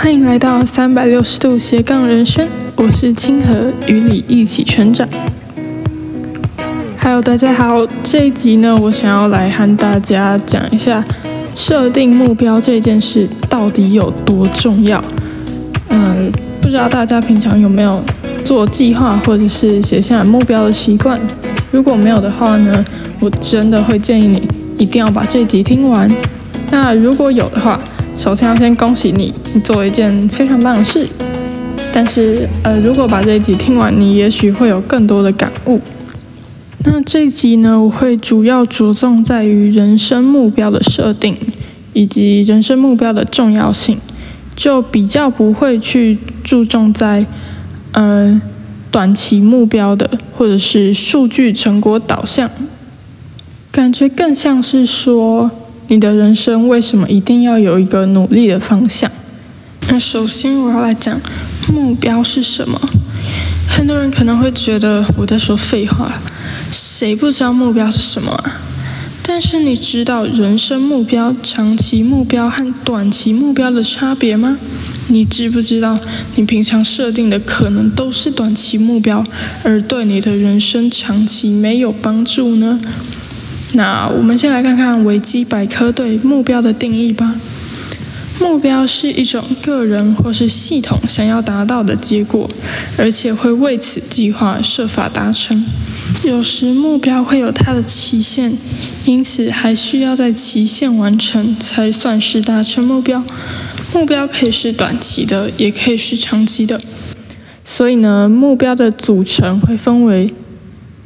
欢迎来到三百六十度斜杠人生，我是清河，与你一起成长。还有大家好，这一集呢，我想要来和大家讲一下设定目标这件事到底有多重要。嗯，不知道大家平常有没有做计划或者是写下目标的习惯？如果没有的话呢，我真的会建议你一定要把这集听完。那如果有的话，首先要先恭喜你，你做了一件非常棒的事。但是，呃，如果把这一集听完，你也许会有更多的感悟。那这一集呢，我会主要着重在于人生目标的设定，以及人生目标的重要性，就比较不会去注重在，呃，短期目标的，或者是数据成果导向，感觉更像是说。你的人生为什么一定要有一个努力的方向？那首先我要来讲目标是什么。很多人可能会觉得我在说废话，谁不知道目标是什么啊？但是你知道人生目标、长期目标和短期目标的差别吗？你知不知道你平常设定的可能都是短期目标，而对你的人生长期没有帮助呢？那我们先来看看维基百科对目标的定义吧。目标是一种个人或是系统想要达到的结果，而且会为此计划设法达成。有时目标会有它的期限，因此还需要在期限完成才算是达成目标。目标可以是短期的，也可以是长期的。所以呢，目标的组成会分为。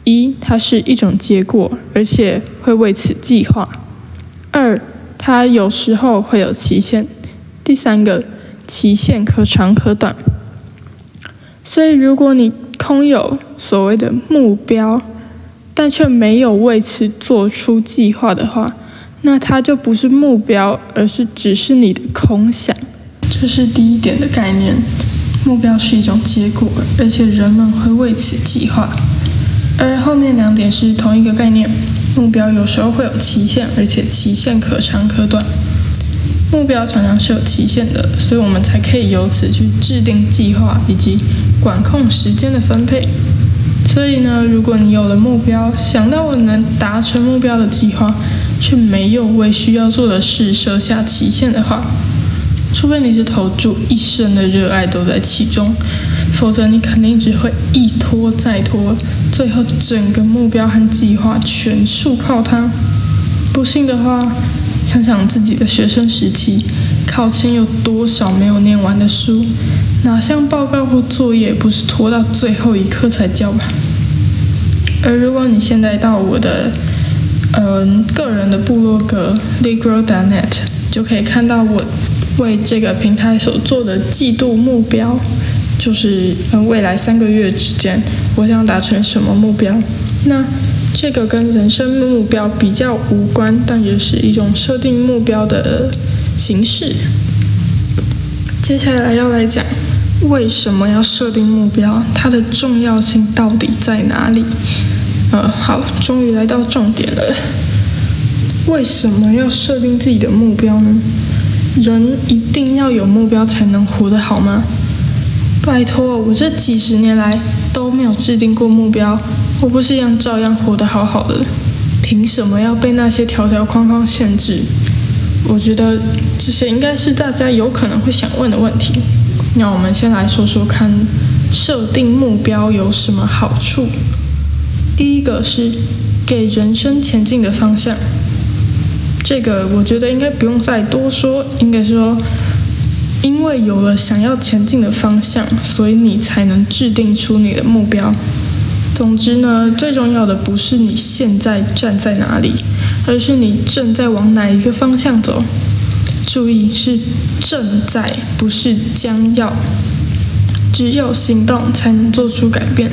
一，它是一种结果，而且会为此计划。二，它有时候会有期限。第三个，期限可长可短。所以，如果你空有所谓的目标，但却没有为此做出计划的话，那它就不是目标，而是只是你的空想。这是第一点的概念。目标是一种结果，而且人们会为此计划。而后面两点是同一个概念，目标有时候会有期限，而且期限可长可短。目标常常是有期限的，所以我们才可以由此去制定计划以及管控时间的分配。所以呢，如果你有了目标，想到我能达成目标的计划，却没有为需要做的事设下期限的话，除非你是投注一生的热爱都在其中，否则你肯定只会一拖再拖，最后整个目标和计划全数泡汤。不信的话，想想自己的学生时期，考前有多少没有念完的书，哪项报告或作业不是拖到最后一刻才交吧？而如果你现在到我的，嗯，个人的部落格 legro.net，就可以看到我。为这个平台所做的季度目标，就是呃未来三个月之间，我想达成什么目标？那这个跟人生目标比较无关，但也是一种设定目标的形式。接下来要来讲为什么要设定目标，它的重要性到底在哪里？呃，好，终于来到重点了。为什么要设定自己的目标呢？人一定要有目标才能活得好吗？拜托，我这几十年来都没有制定过目标，我不是一样照样活得好好的？凭什么要被那些条条框框限制？我觉得这些应该是大家有可能会想问的问题。那我们先来说说看，设定目标有什么好处？第一个是给人生前进的方向。这个我觉得应该不用再多说，应该说，因为有了想要前进的方向，所以你才能制定出你的目标。总之呢，最重要的不是你现在站在哪里，而是你正在往哪一个方向走。注意是正在，不是将要。只有行动才能做出改变。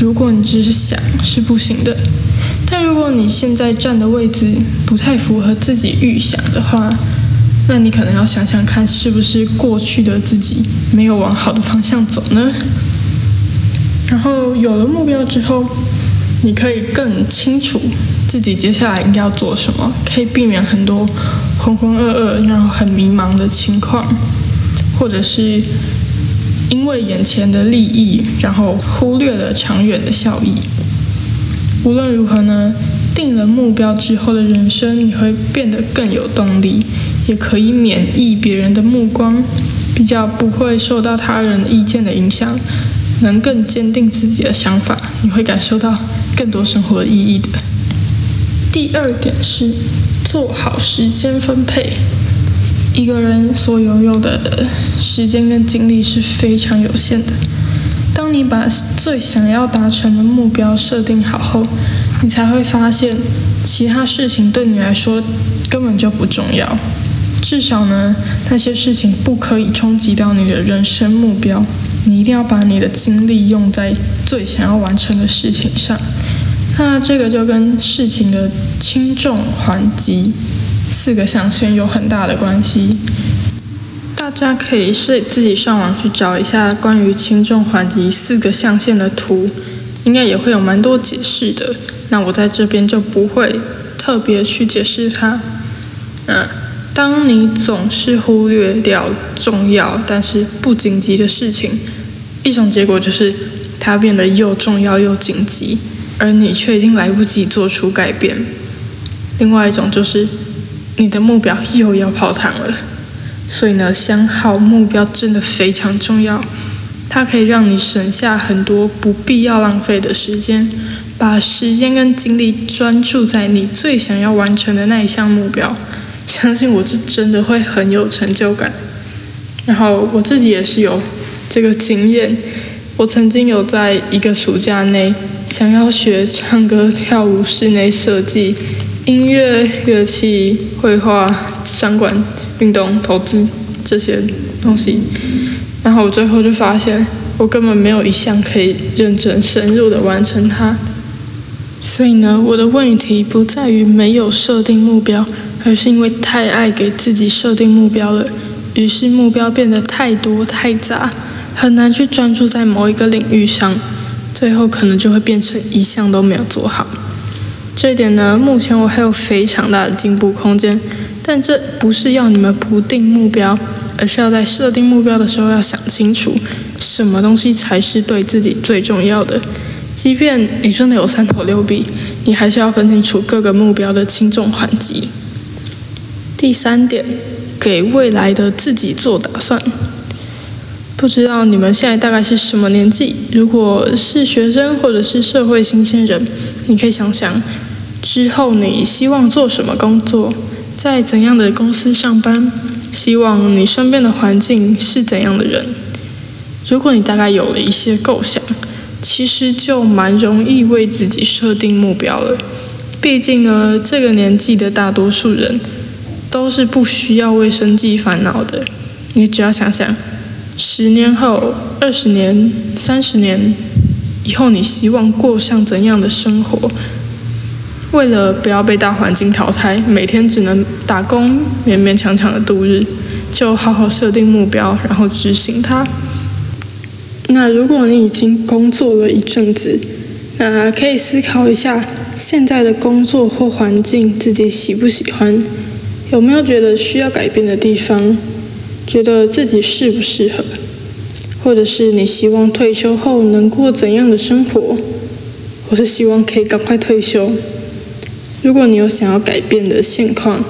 如果你只是想，是不行的。但如果你现在站的位置不太符合自己预想的话，那你可能要想想看，是不是过去的自己没有往好的方向走呢？然后有了目标之后，你可以更清楚自己接下来应该要做什么，可以避免很多浑浑噩噩然后很迷茫的情况。或者是因为眼前的利益，然后忽略了长远的效益。无论如何呢，定了目标之后的人生，你会变得更有动力，也可以免疫别人的目光，比较不会受到他人意见的影响，能更坚定自己的想法，你会感受到更多生活的意义的。第二点是做好时间分配。一个人所拥有的时间跟精力是非常有限的。当你把最想要达成的目标设定好后，你才会发现其他事情对你来说根本就不重要。至少呢，那些事情不可以冲击到你的人生目标。你一定要把你的精力用在最想要完成的事情上。那这个就跟事情的轻重缓急四个象限有很大的关系。大家可以是自己上网去找一下关于轻重缓急四个象限的图，应该也会有蛮多解释的。那我在这边就不会特别去解释它。嗯，当你总是忽略掉重要但是不紧急的事情，一种结果就是它变得又重要又紧急，而你却已经来不及做出改变。另外一种就是你的目标又要泡汤了。所以呢，想好目标真的非常重要，它可以让你省下很多不必要浪费的时间，把时间跟精力专注在你最想要完成的那一项目标。相信我，这真的会很有成就感。然后我自己也是有这个经验，我曾经有在一个暑假内想要学唱歌、跳舞、室内设计、音乐、乐器、绘画、商管。运动、投资这些东西，然后我最后就发现，我根本没有一项可以认真深入的完成它。所以呢，我的问题不在于没有设定目标，而是因为太爱给自己设定目标了，于是目标变得太多太杂，很难去专注在某一个领域上，最后可能就会变成一项都没有做好。这一点呢，目前我还有非常大的进步空间。但这不是要你们不定目标，而是要在设定目标的时候要想清楚，什么东西才是对自己最重要的。即便你真的有三头六臂，你还是要分清楚各个目标的轻重缓急。第三点，给未来的自己做打算。不知道你们现在大概是什么年纪？如果是学生或者是社会新鲜人，你可以想想，之后你希望做什么工作？在怎样的公司上班？希望你身边的环境是怎样的人？如果你大概有了一些构想，其实就蛮容易为自己设定目标了。毕竟呢，这个年纪的大多数人都是不需要为生计烦恼的。你只要想想，十年后、二十年、三十年以后，你希望过上怎样的生活？为了不要被大环境淘汰，每天只能打工，勉勉强强的度日，就好好设定目标，然后执行它。那如果你已经工作了一阵子，那可以思考一下现在的工作或环境自己喜不喜欢，有没有觉得需要改变的地方，觉得自己适不适合，或者是你希望退休后能过怎样的生活？我是希望可以赶快退休。如果你有想要改变的现况，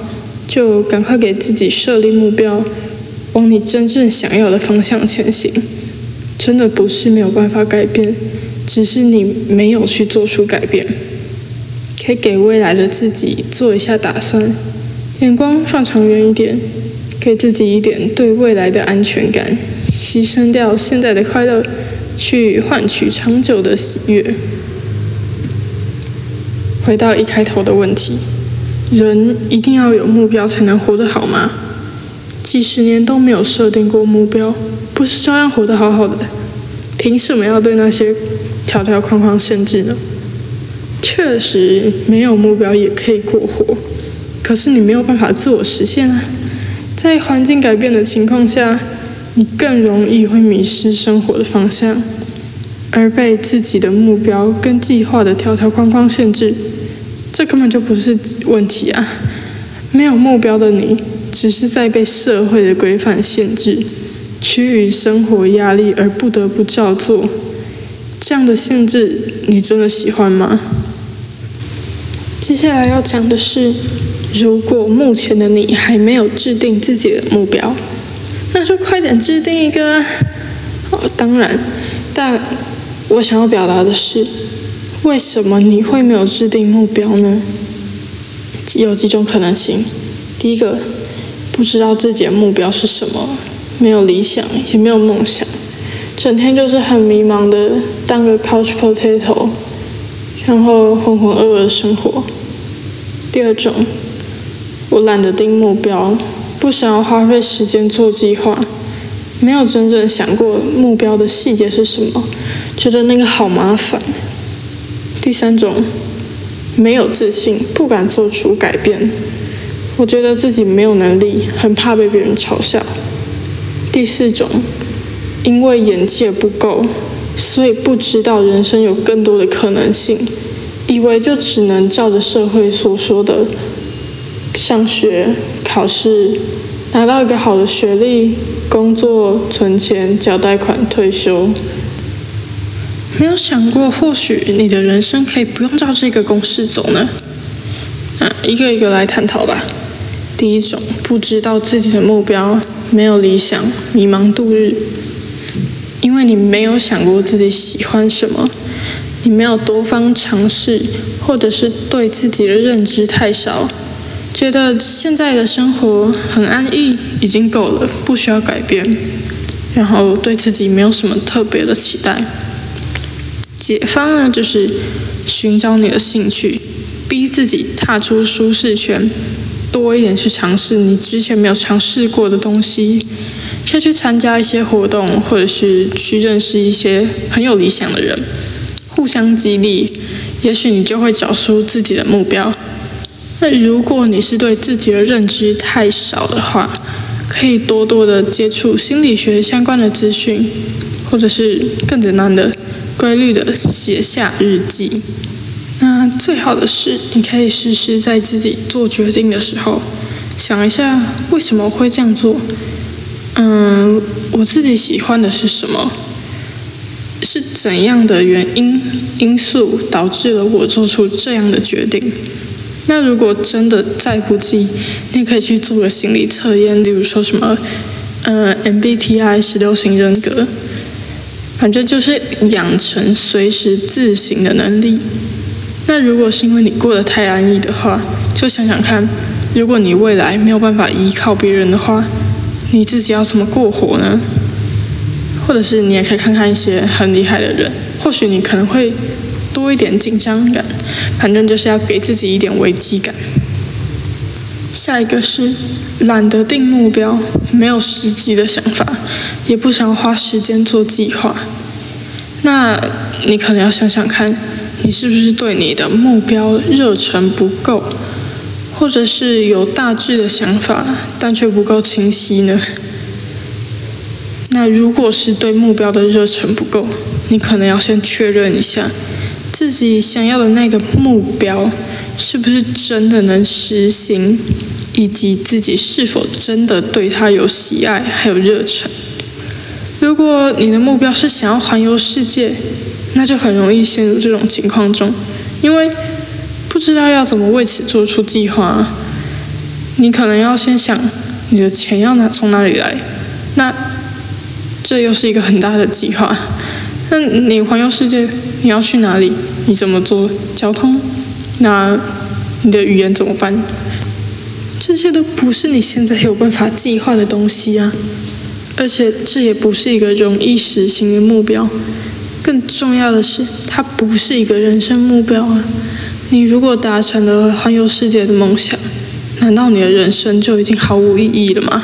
就赶快给自己设立目标，往你真正想要的方向前行。真的不是没有办法改变，只是你没有去做出改变。可以给未来的自己做一下打算，眼光放长远一点，给自己一点对未来的安全感，牺牲掉现在的快乐，去换取长久的喜悦。回到一开头的问题，人一定要有目标才能活得好吗？几十年都没有设定过目标，不是照样活得好好的？凭什么要对那些条条框框限制呢？确实没有目标也可以过活，可是你没有办法自我实现啊！在环境改变的情况下，你更容易会迷失生活的方向，而被自己的目标跟计划的条条框框限制。这根本就不是问题啊！没有目标的你，只是在被社会的规范限制，趋于生活压力而不得不照做，这样的限制你真的喜欢吗？接下来要讲的是，如果目前的你还没有制定自己的目标，那就快点制定一个。哦，当然，但我想要表达的是，为什么你会没有制定目标呢？有几种可能性。第一个，不知道自己的目标是什么。没有理想，也没有梦想，整天就是很迷茫的当个 couch potato，然后浑浑噩噩的生活。第二种，我懒得定目标，不想要花费时间做计划，没有真正想过目标的细节是什么，觉得那个好麻烦。第三种，没有自信，不敢做出改变，我觉得自己没有能力，很怕被别人嘲笑。第四种，因为眼界不够，所以不知道人生有更多的可能性，以为就只能照着社会所说的上学、考试，拿到一个好的学历，工作、存钱、交贷款、退休。没有想过，或许你的人生可以不用照这个公式走呢？那，一个一个来探讨吧。第一种，不知道自己的目标。没有理想，迷茫度日，因为你没有想过自己喜欢什么，你没有多方尝试，或者是对自己的认知太少，觉得现在的生活很安逸，已经够了，不需要改变，然后对自己没有什么特别的期待。解方呢，就是寻找你的兴趣，逼自己踏出舒适圈。多一点去尝试你之前没有尝试过的东西，先去参加一些活动，或者是去认识一些很有理想的人，互相激励，也许你就会找出自己的目标。那如果你是对自己的认知太少的话，可以多多的接触心理学相关的资讯，或者是更简单的、规律的写下日记。那最好的是，你可以试试在自己做决定的时候，想一下为什么会这样做。嗯，我自己喜欢的是什么？是怎样的原因因素导致了我做出这样的决定？那如果真的再不济，你可以去做个心理测验，例如说什么，嗯，MBTI 十六型人格，反正就是养成随时自省的能力。那如果是因为你过得太安逸的话，就想想看，如果你未来没有办法依靠别人的话，你自己要怎么过活呢？或者是你也可以看看一些很厉害的人，或许你可能会多一点紧张感。反正就是要给自己一点危机感。下一个是懒得定目标，没有实际的想法，也不想花时间做计划。那你可能要想想看。你是不是对你的目标热忱不够，或者是有大致的想法，但却不够清晰呢？那如果是对目标的热忱不够，你可能要先确认一下，自己想要的那个目标是不是真的能实行，以及自己是否真的对他有喜爱还有热忱。如果你的目标是想要环游世界，那就很容易陷入这种情况中，因为不知道要怎么为此做出计划。你可能要先想你的钱要拿从哪里来，那这又是一个很大的计划。那你环游世界你要去哪里？你怎么做交通？那你的语言怎么办？这些都不是你现在有办法计划的东西啊！而且这也不是一个容易实行的目标。更重要的是，它不是一个人生目标啊！你如果达成了环游世界的梦想，难道你的人生就已经毫无意义了吗？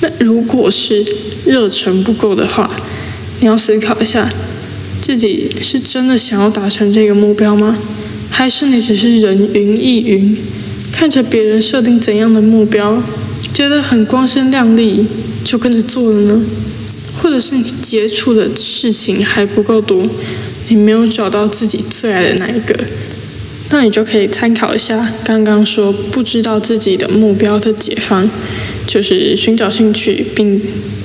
那如果是热忱不够的话，你要思考一下，自己是真的想要达成这个目标吗？还是你只是人云亦云，看着别人设定怎样的目标，觉得很光鲜亮丽，就跟着做了呢？或者是你接触的事情还不够多，你没有找到自己最爱的那一个，那你就可以参考一下刚刚说不知道自己的目标的解方，就是寻找兴趣，并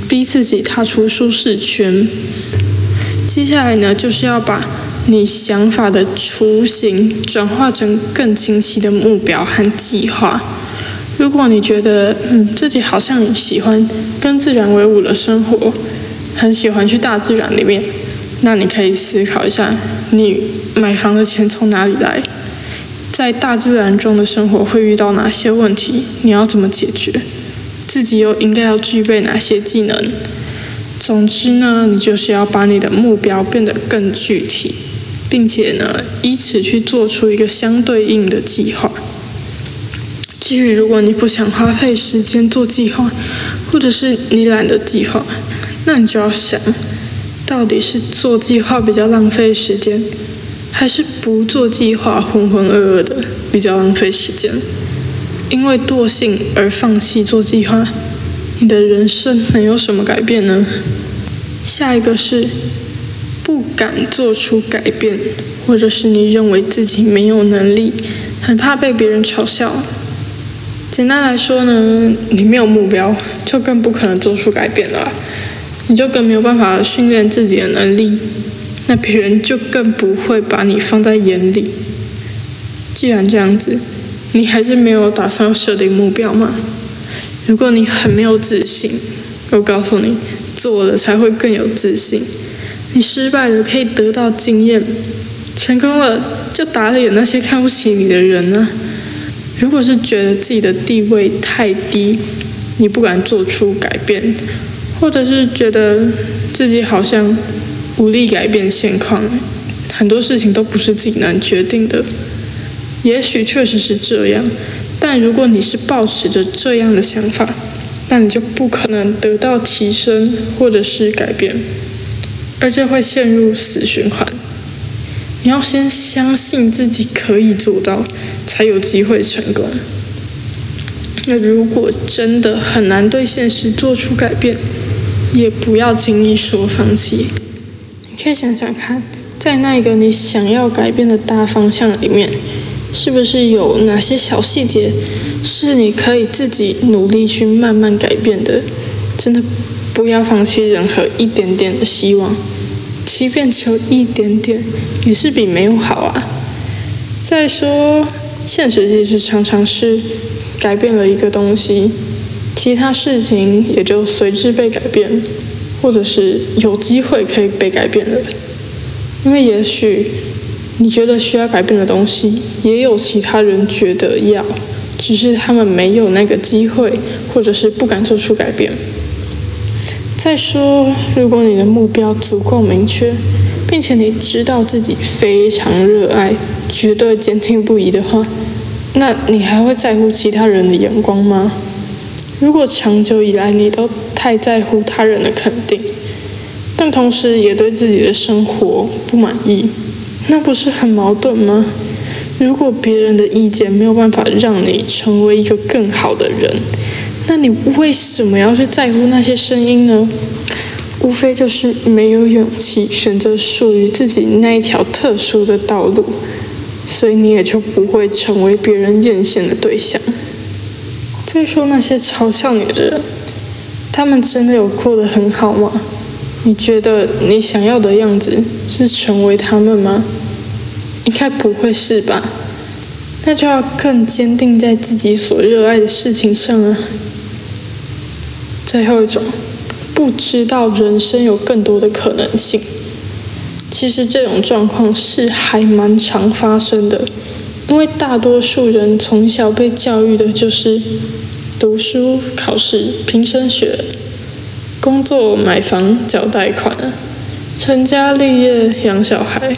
逼自己踏出舒适圈。接下来呢，就是要把你想法的雏形转化成更清晰的目标和计划。如果你觉得嗯自己好像喜欢跟自然为伍的生活，很喜欢去大自然里面，那你可以思考一下，你买房的钱从哪里来？在大自然中的生活会遇到哪些问题？你要怎么解决？自己又应该要具备哪些技能？总之呢，你就是要把你的目标变得更具体，并且呢，以此去做出一个相对应的计划。至于如果你不想花费时间做计划，或者是你懒得计划，那你就要想，到底是做计划比较浪费时间，还是不做计划浑浑噩噩的比较浪费时间？因为惰性而放弃做计划，你的人生能有什么改变呢？下一个是不敢做出改变，或者是你认为自己没有能力，很怕被别人嘲笑。简单来说呢，你没有目标，就更不可能做出改变了，你就更没有办法训练自己的能力，那别人就更不会把你放在眼里。既然这样子，你还是没有打算设定目标吗？如果你很没有自信，我告诉你，做了才会更有自信。你失败了可以得到经验，成功了就打脸那些看不起你的人呢。如果是觉得自己的地位太低，你不敢做出改变，或者是觉得自己好像无力改变现况，很多事情都不是自己能决定的，也许确实是这样。但如果你是抱持着这样的想法，那你就不可能得到提升或者是改变，而且会陷入死循环。你要先相信自己可以做到，才有机会成功。那如果真的很难对现实做出改变，也不要轻易说放弃。你可以想想看，在那个你想要改变的大方向里面，是不是有哪些小细节是你可以自己努力去慢慢改变的？真的不要放弃任何一点点的希望。即便只有一点点，也是比没有好啊。再说，现实其实常常是改变了一个东西，其他事情也就随之被改变，或者是有机会可以被改变了。因为也许你觉得需要改变的东西，也有其他人觉得要，只是他们没有那个机会，或者是不敢做出改变。再说，如果你的目标足够明确，并且你知道自己非常热爱、绝对坚定不移的话，那你还会在乎其他人的眼光吗？如果长久以来你都太在乎他人的肯定，但同时也对自己的生活不满意，那不是很矛盾吗？如果别人的意见没有办法让你成为一个更好的人，那你为什么要去在乎那些声音呢？无非就是没有勇气选择属于自己那一条特殊的道路，所以你也就不会成为别人艳羡的对象。再说那些嘲笑你的人，他们真的有过得很好吗？你觉得你想要的样子是成为他们吗？应该不会是吧？那就要更坚定在自己所热爱的事情上啊。最后一种，不知道人生有更多的可能性。其实这种状况是还蛮常发生的，因为大多数人从小被教育的就是读书、考试、拼升学、工作、买房、缴贷款、成家立业、养小孩。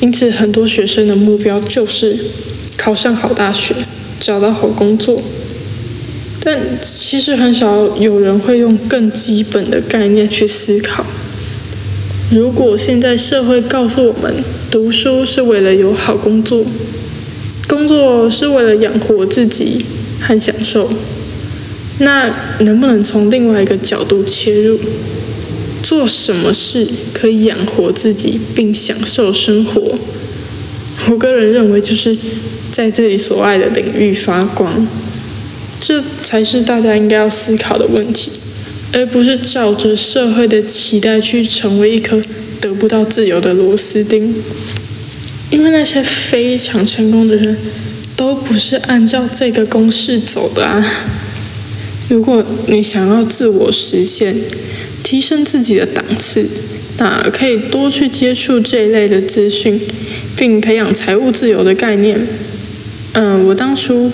因此，很多学生的目标就是考上好大学、找到好工作。但其实很少有人会用更基本的概念去思考。如果现在社会告诉我们，读书是为了有好工作，工作是为了养活自己和享受，那能不能从另外一个角度切入，做什么事可以养活自己并享受生活？我个人认为，就是在自己所爱的领域发光。这才是大家应该要思考的问题，而不是照着社会的期待去成为一颗得不到自由的螺丝钉。因为那些非常成功的人，都不是按照这个公式走的啊。如果你想要自我实现，提升自己的档次，那可以多去接触这一类的资讯，并培养财务自由的概念。嗯，我当初。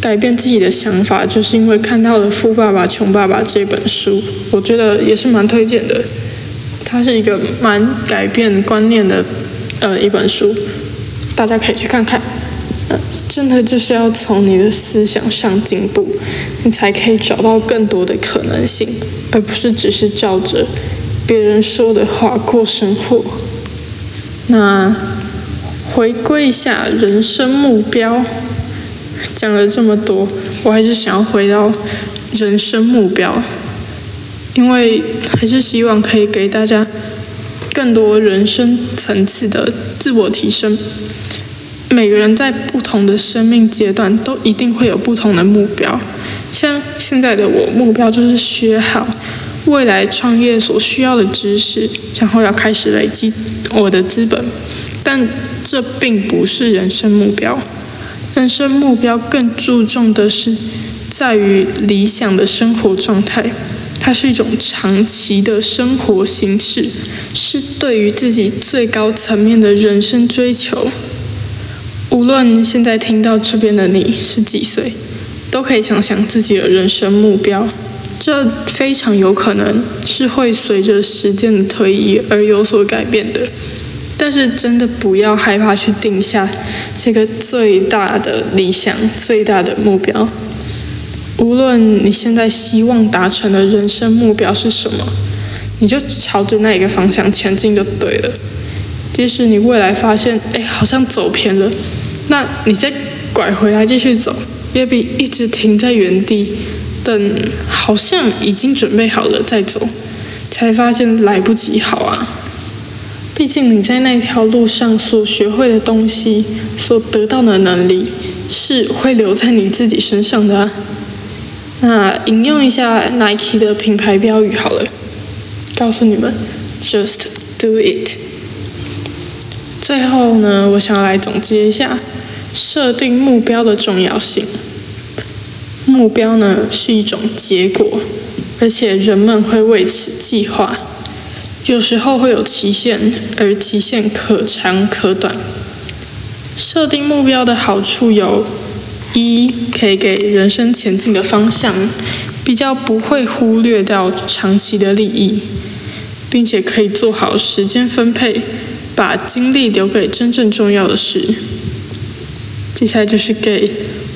改变自己的想法，就是因为看到了《富爸爸穷爸爸》这本书，我觉得也是蛮推荐的。它是一个蛮改变观念的呃一本书，大家可以去看看。真的就是要从你的思想上进步，你才可以找到更多的可能性，而不是只是照着别人说的话过生活。那回归一下人生目标。讲了这么多，我还是想要回到人生目标，因为还是希望可以给大家更多人生层次的自我提升。每个人在不同的生命阶段都一定会有不同的目标，像现在的我目标就是学好未来创业所需要的知识，然后要开始累积我的资本，但这并不是人生目标。人生目标更注重的是在于理想的生活状态，它是一种长期的生活形式，是对于自己最高层面的人生追求。无论现在听到这边的你是几岁，都可以想想自己的人生目标，这非常有可能是会随着时间的推移而有所改变的。但是真的不要害怕去定下这个最大的理想、最大的目标。无论你现在希望达成的人生目标是什么，你就朝着那一个方向前进就对了。即使你未来发现，哎，好像走偏了，那你再拐回来继续走，也比一直停在原地等，好像已经准备好了再走，才发现来不及好啊。毕竟你在那条路上所学会的东西，所得到的能力，是会留在你自己身上的。那引用一下 Nike 的品牌标语好了，告诉你们，Just do it。最后呢，我想要来总结一下，设定目标的重要性。目标呢是一种结果，而且人们会为此计划。有时候会有期限，而期限可长可短。设定目标的好处有：一，可以给人生前进的方向，比较不会忽略掉长期的利益，并且可以做好时间分配，把精力留给真正重要的事。接下来就是给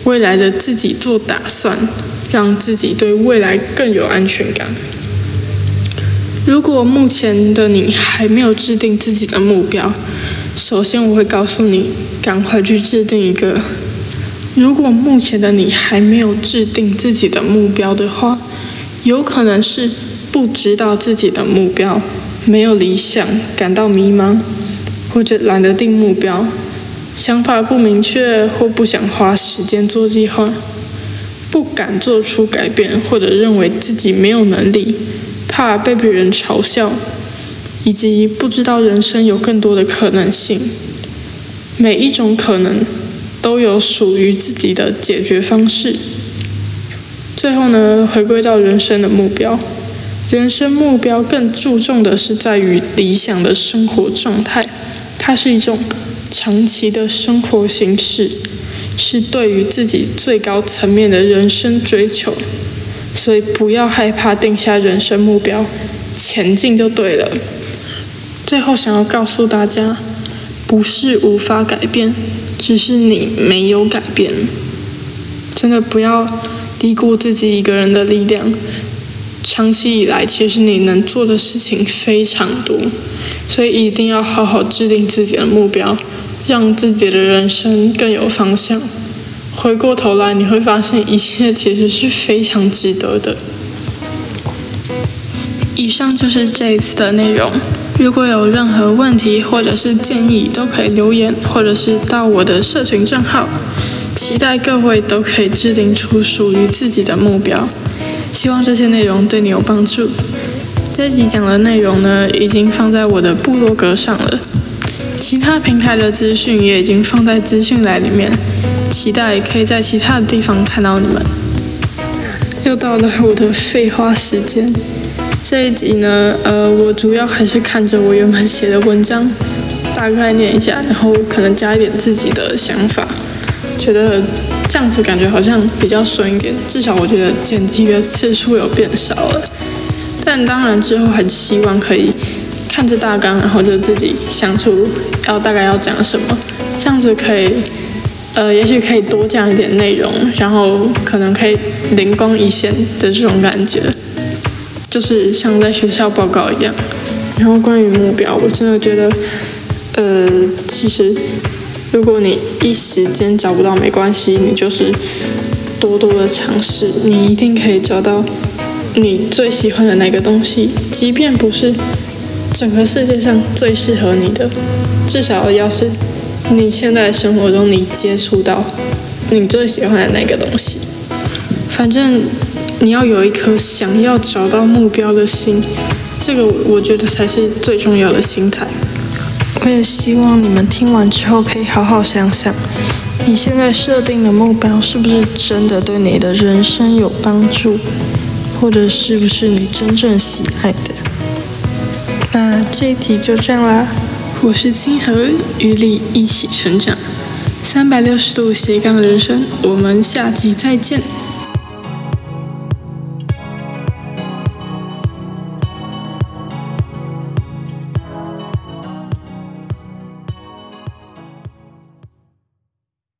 未来的自己做打算，让自己对未来更有安全感。如果目前的你还没有制定自己的目标，首先我会告诉你，赶快去制定一个。如果目前的你还没有制定自己的目标的话，有可能是不知道自己的目标，没有理想，感到迷茫，或者懒得定目标，想法不明确或不想花时间做计划，不敢做出改变，或者认为自己没有能力。怕被别人嘲笑，以及不知道人生有更多的可能性。每一种可能都有属于自己的解决方式。最后呢，回归到人生的目标，人生目标更注重的是在于理想的生活状态，它是一种长期的生活形式，是对于自己最高层面的人生追求。所以不要害怕定下人生目标，前进就对了。最后想要告诉大家，不是无法改变，只是你没有改变。真的不要低估自己一个人的力量。长期以来，其实你能做的事情非常多，所以一定要好好制定自己的目标，让自己的人生更有方向。回过头来，你会发现一切其实是非常值得的。以上就是这一次的内容。如果有任何问题或者是建议，都可以留言，或者是到我的社群账号期待各位都可以制定出属于自己的目标。希望这些内容对你有帮助。这集讲的内容呢，已经放在我的部落格上了，其他平台的资讯也已经放在资讯栏里面，期待可以在其他的地方看到你们。又到了我的废话时间，这一集呢，呃，我主要还是看着我原本写的文章，大概念一下，然后可能加一点自己的想法，觉得这样子感觉好像比较顺一点，至少我觉得剪辑的次数有变少了。但当然之后很希望可以看着大纲，然后就自己想出要大概要讲什么，这样子可以，呃，也许可以多讲一点内容，然后可能可以灵光一现的这种感觉，就是像在学校报告一样。然后关于目标，我真的觉得，呃，其实如果你一时间找不到没关系，你就是多多的尝试，你一定可以找到。你最喜欢的那个东西，即便不是整个世界上最适合你的，至少要是你现在生活中你接触到你最喜欢的那个东西。反正你要有一颗想要找到目标的心，这个我觉得才是最重要的心态。我也希望你们听完之后可以好好想想，你现在设定的目标是不是真的对你的人生有帮助？或者是不是你真正喜爱的？那这一题就这样啦。我是清河，与你一起成长，三百六十度斜杠人生。我们下集再见。